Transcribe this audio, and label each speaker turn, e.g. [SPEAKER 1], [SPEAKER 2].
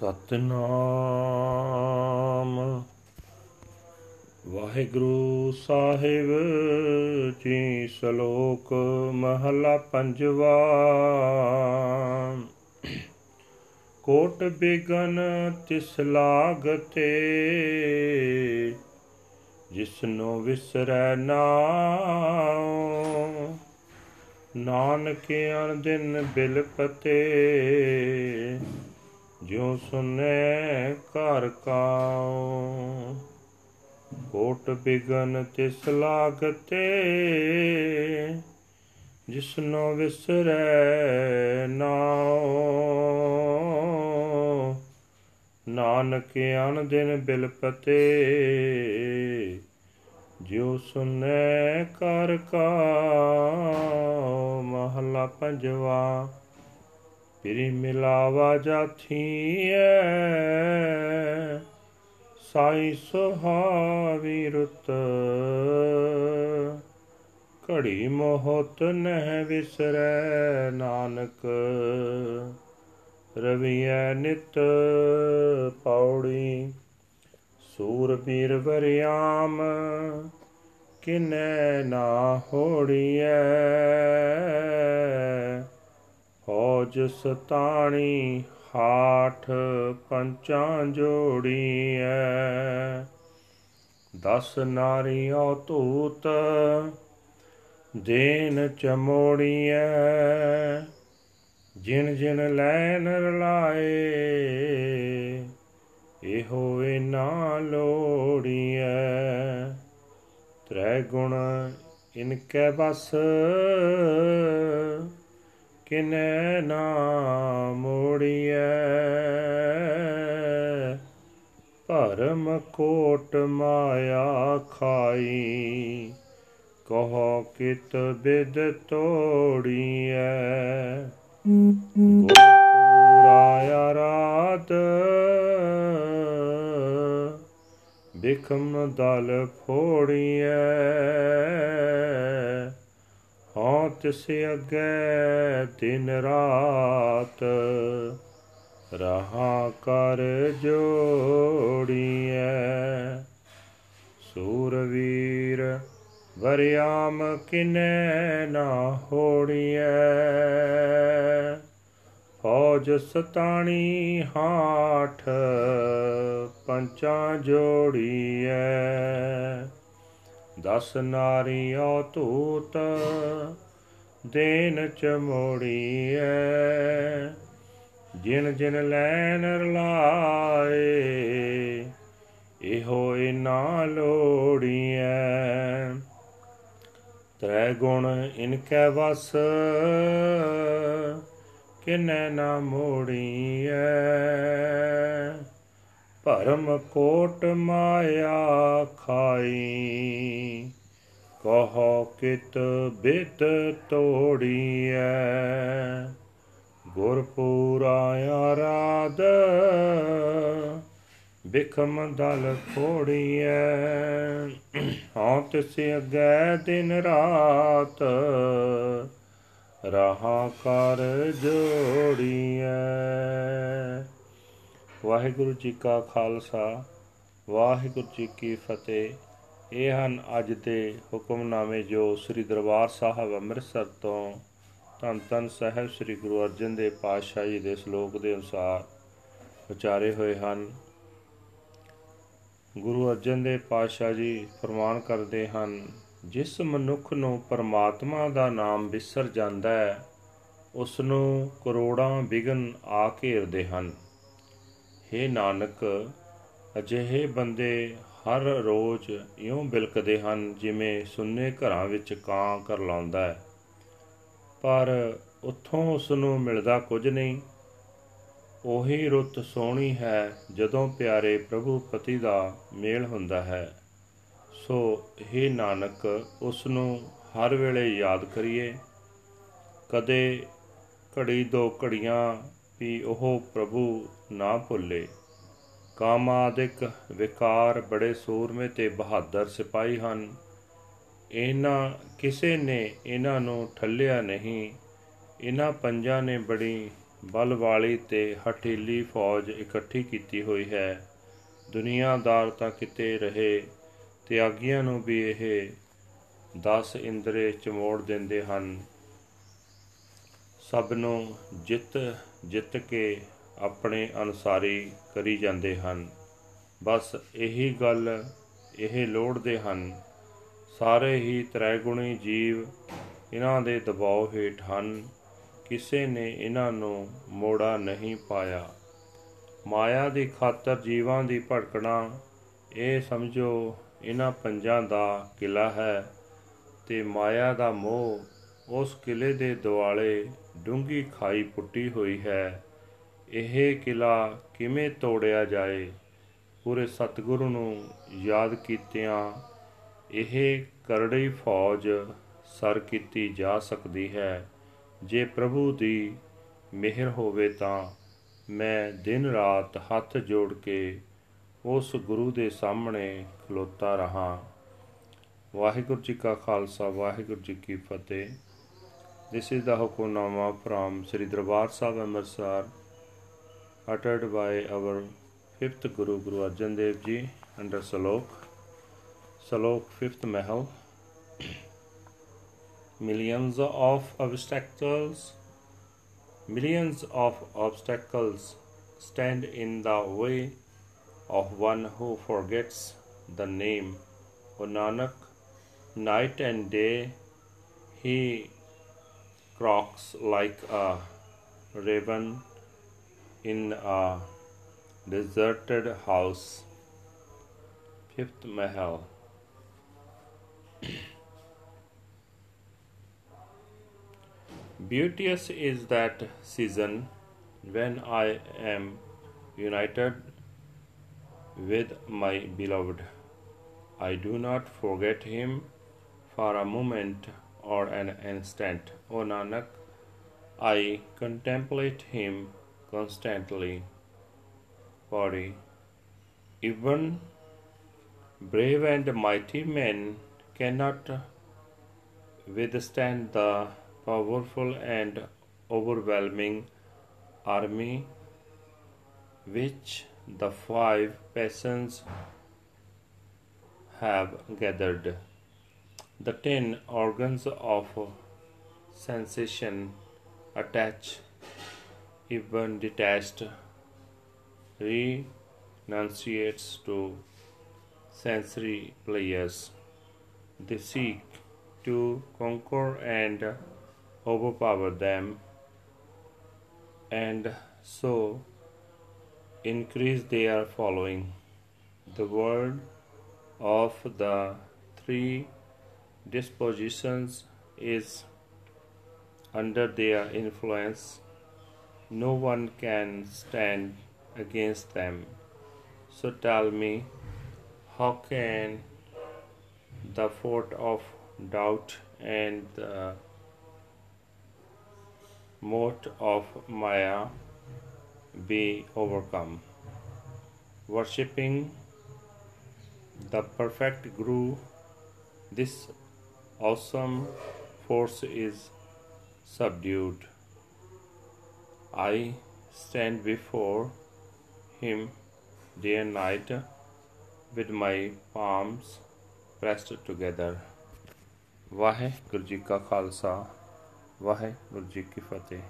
[SPEAKER 1] ਸਤਨਾਮ। ਵਾਹਿਗੁਰੂ ਸਾਹਿਬ, ਜੀ ਸ਼ਲੋਕ ਮਹਲਾ ਪੰਜਵਾ। ਕੋਟ ਬਿਗਨ ਤਿਸ ਲਾਗਤੇ, ਜਿਸਨੋ ਵਿਸਰੈ ਨਾਉ। ਨਾਨਕ ਅਨ ਦਿਨ ਬਿਲਪਤੇ ਜਿਉ ਸੁਨੈ ਘਰ ਕਾਉ। ਕੋਟ ਬਿਗਨ ਤਿਸ ਲਾਗਤੇ, ਜਿਸਨੋ ਵਿਸਰੈ ਨਾਉ। ਨਾਨਕ ਅਨ ਦਿਨ ਬਿਲਪਤੇ, ਜਿਉ ਸੁਨੈ ਕਰ ਕਾ ਮਹਲਾ ਪੰਜਵਾ। ਪਿਰੀ ਮਿਲਾਵਾ ਜਾਥੀਐ ਸਾਈ ਸੁਹਾਵੀ ਰੁੱਤ। ਘੜੀ ਮੋਹਤ ਨਹਿ ਵਿਸਰੈ ਨਾਨਕ। ਰਵੀਐ ਨਿਤ ਪੌੜੀ। ਸੂਰ ਪੀਰ ਵਰਿਆਮ ਕਿਨੈ ਨਾ ਹੋੜੀਐ। ਫੌਜ ਸਤਾਣੀ, ਹਾਠ ਪੰਚਾਂ ਜੋੜੀਐ। ਦਸ ਨਾਰੀਓ ਧੂਤ, ਦੇਨ ਚਮੋੜੀਐ। ਜਿਨ ਜਿਨ ਲੈਨ ਰਲਾਏ, ਇਹੋ ਨਾ ਲੋੜੀਐ। ਤ੍ਰੈ ਗੁਣ ਇਨ ਕੈ ਬਸ ਕਿਨੈ ਨਾ ਮੋੜੀਐ? ਭਰਮ ਕੋਟ ਮਾਇਆ ਖਾਈ, ਕਹੋ ਕਿਤ ਬਿਦ ਤੋੜੀਐ? ਗੁਰਪੂਰਾ ਰਾਤ ਬਿਖਮ ਦਲ ਫੋੜੀਐ। ਹਾਂ ਤਿਸ ਅੱਗੇ ਦਿਨ ਰਾਤ, ਰਹਾ ਕਰ ਜੋੜੀਐ। ਸੂਰਵੀਰ ਵਰਿਆਮ ਕਿਨੈ ਨਾ ਹੋੜੀਐ। ਫੌਜ ਸਤਾਣੀ ਹਾਠ, ਪੰਚਾਂ ਜੋੜੀਐ। ਦਸ ਨਾਰੀਓ ਧੂਤ ਦੇਨ ਚਮੋੜੀਐ ਜਿਨ ਜਿਨ ਲੈਨ ਰਲਾਏ, ਇਹੋ ਨਾ ਲੋੜੀਐ। ਤ੍ਰੈ ਗੁਣ ਇਨ ਕੈ ਵਸ, ਕਿਨੈ ਨਾ ਮੋੜੀਐ। ਭਰਮ ਕੋਟ ਮਾਇਆ ਖਾਈ। ਕਹੋ ਕਿਤ ਬਿਤ ਤੋੜੀਐ। ਗੁਰਪੂਰਾ ਆਰਾਧ, ਬਿਖਮ ਦਲ ਫੋੜੀਐ ਹਾਂ ਤਿਸ ਅੱਗੇ ਦਿਨ ਰਾਤ, ਰਹਾ ਕਰ ਜੋੜੀਐ। ਵਾਹਿਗੁਰੂ ਜੀ ਕਾ ਖਾਲਸਾ, ਵਾਹਿਗੁਰੂ ਜੀ ਕੀ ਫਤਿਹ। ਇਹ ਹਨ ਅੱਜ ਦੇ ਹੁਕਮਨਾਮੇ ਜੋ ਸ੍ਰੀ ਦਰਬਾਰ ਸਾਹਿਬ ਅੰਮ੍ਰਿਤਸਰ ਤੋਂ ਧੰਨ ਧੰਨ ਸਾਹਿਬ ਸ੍ਰੀ ਗੁਰੂ ਅਰਜਨ ਦੇਵ ਪਾਤਸ਼ਾਹ ਜੀ ਦੇ ਸ਼ਲੋਕ ਦੇ ਅਨੁਸਾਰ ਉਚਾਰੇ ਹੋਏ ਹਨ। ਗੁਰੂ ਅਰਜਨ ਦੇਵ ਪਾਤਸ਼ਾਹ ਜੀ ਫਰਮਾਨ ਕਰਦੇ ਹਨ, ਜਿਸ ਮਨੁੱਖ ਨੂੰ ਪਰਮਾਤਮਾ ਦਾ ਨਾਮ ਵਿਸਰ ਜਾਂਦਾ ਹੈ ਉਸ ਨੂੰ ਕਰੋੜਾਂ ਵਿਗਨ ਆ ਘੇਰਦੇ ਹਨ। ਹੇ ਨਾਨਕ, ਅਜਿਹੇ ਬੰਦੇ ਹਰ ਰੋਜ਼ ਇਉਂ ਬਿਲਕਦੇ ਹਨ ਜਿਵੇਂ ਸੁੰਨੇ ਘਰਾਂ ਵਿੱਚ ਕਾਂ ਕਰ ਲਾਉਂਦਾ ਹੈ। ਪਰ ਉੱਥੋਂ ਉਸ ਨੂੰ ਮਿਲਦਾ ਕੁਝ ਨਹੀਂ। ਉਹੀ ਰੁੱਤ ਸੋਹਣੀ ਹੈ ਜਦੋਂ ਪਿਆਰੇ ਪ੍ਰਭੂ ਪਤੀ ਦਾ ਮੇਲ ਹੁੰਦਾ ਹੈ। ਸੋ हे ਨਾਨਕ ਉਸ ਨੂੰ ਹਰ ਵੇਲੇ ਯਾਦ ਕਰੀਏ। ਕਦੇ ਘੜੀ ਦੋ ਘੜੀਆਂ ਵੀ ਉਹ ਪ੍ਰਭੂ ਨਾ ਭੁੱਲੇ। ਕਾਮਾਦਿਕ ਵਿਕਾਰ ਬੜੇ ਸੂਰਮੇ ਤੇ ਬਹਾਦਰ ਸਿਪਾਹੀ ਹਨ। ਇਹਨਾਂ, ਕਿਸੇ ਨੇ ਇਹਨਾਂ ਨੂੰ ਠੱਲਿਆ ਨਹੀਂ। ਇਹਨਾਂ ਪੰਜਾਂ ਨੇ ਬੜੀ ਬਲ ਵਾਲੀ ਤੇ ਹਠੀਲੀ ਫੌਜ ਇਕੱਠੀ ਕੀਤੀ ਹੋਈ ਹੈ। ਦੁਨੀਆਦਾਰ ਤਾਂ ਕਿਤੇ ਰਹੇ, ਤਿਆਗੀਆਂ ਨੂੰ ਵੀ ਇਹ 10 ਇੰਦਰੇ ਚਮੋੜ ਦਿੰਦੇ ਹਨ। ਸਭ ਨੂੰ ਜਿੱਤ ਜਿੱਤ ਕੇ ਆਪਣੇ ਅਨੁਸਾਰੀ ਕਰੀ ਜਾਂਦੇ ਹਨ। ਬਸ ਇਹੀ ਗੱਲ ਇਹ ਲੋੜਦੇ ਹਨ। ਸਾਰੇ ਹੀ ਤ੍ਰੈਗੁਣੀ ਜੀਵ ਇਹਨਾਂ ਦੇ ਦਬਾਅ ਹੇਠ ਹਨ। ਕਿਸੇ ਨੇ ਇਹਨਾਂ ਨੂੰ ਮੋੜਾ ਨਹੀਂ ਪਾਇਆ। ਮਾਇਆ ਦੀ ਖਾਤਰ ਜੀਵਾਂ ਦੀ ਭਟਕਣਾ ਇਹ ਸਮਝੋ ਇਹਨਾਂ ਪੰਜਾਂ ਦਾ ਕਿਲਾ ਹੈ ਤੇ ਮਾਇਆ ਦਾ ਮੋਹ ਉਸ ਕਿਲੇ ਦੇ ਦੁਆਲੇ ਡੂੰਗੀ ਖਾਈ ਪੁੱਟੀ ਹੋਈ ਹੈ। ਇਹ ਕਿਲਾ ਕਿਵੇਂ ਤੋੜਿਆ ਜਾਏ? ਪੂਰੇ ਸਤਿਗੁਰੂ ਨੂੰ ਯਾਦ ਕੀਤਿਆਂ ਇਹ ਕਰੜੀ ਫੌਜ ਸਰ ਕੀਤੀ ਜਾ ਸਕਦੀ ਹੈ। ਜੇ ਪ੍ਰਭੂ ਦੀ ਮਿਹਰ ਹੋਵੇ ਤਾਂ ਮੈਂ ਦਿਨ ਰਾਤ ਹੱਥ ਜੋੜ ਕੇ ਉਸ ਗੁਰੂ ਦੇ ਸਾਹਮਣੇ ਖਲੋਤਾ ਰਹਾ। ਵਾਹਿਗੁਰੂ ਜੀ ਕਾ ਖਾਲਸਾ, ਵਾਹਿਗੁਰੂ ਜੀ ਕੀ ਫਤਿਹ। This is the Hukunama from Sri Darbar Sahib Amritsar uttered by our fifth Guru Guru Arjan Dev Ji under Salok. Salok fifth Mahal. Millions of obstacles millions of obstacles stand in the way of one who forgets the name O Nanak night and day he croaks like a raven in a deserted house. Fifth Mahal. Beauteous is that season when I am united with my beloved. I do not forget him for a moment or an instant. O Nanak, I contemplate him constantly. Body. Even brave and mighty men cannot withstand the powerful and overwhelming army which the five passions have gathered. The ten organs of sensation attach, even detached, renunciates to sensory pleasures. They seek to conquer and overpower them, and so increase their following. The word of the three dispositions is under their influence. No one can stand against them. So tell me, how can the fort of doubt and the moat of Maya be overcome? Worshipping the perfect Guru, this awesome force is subdued. I stand before him day and night with my palms pressed together. Waheguru ji ਕਾ ਖਾਲਸਾ ਵਾਹਿਗੁਰੂ ਜੀ ਕੀ ਫਤਿਹ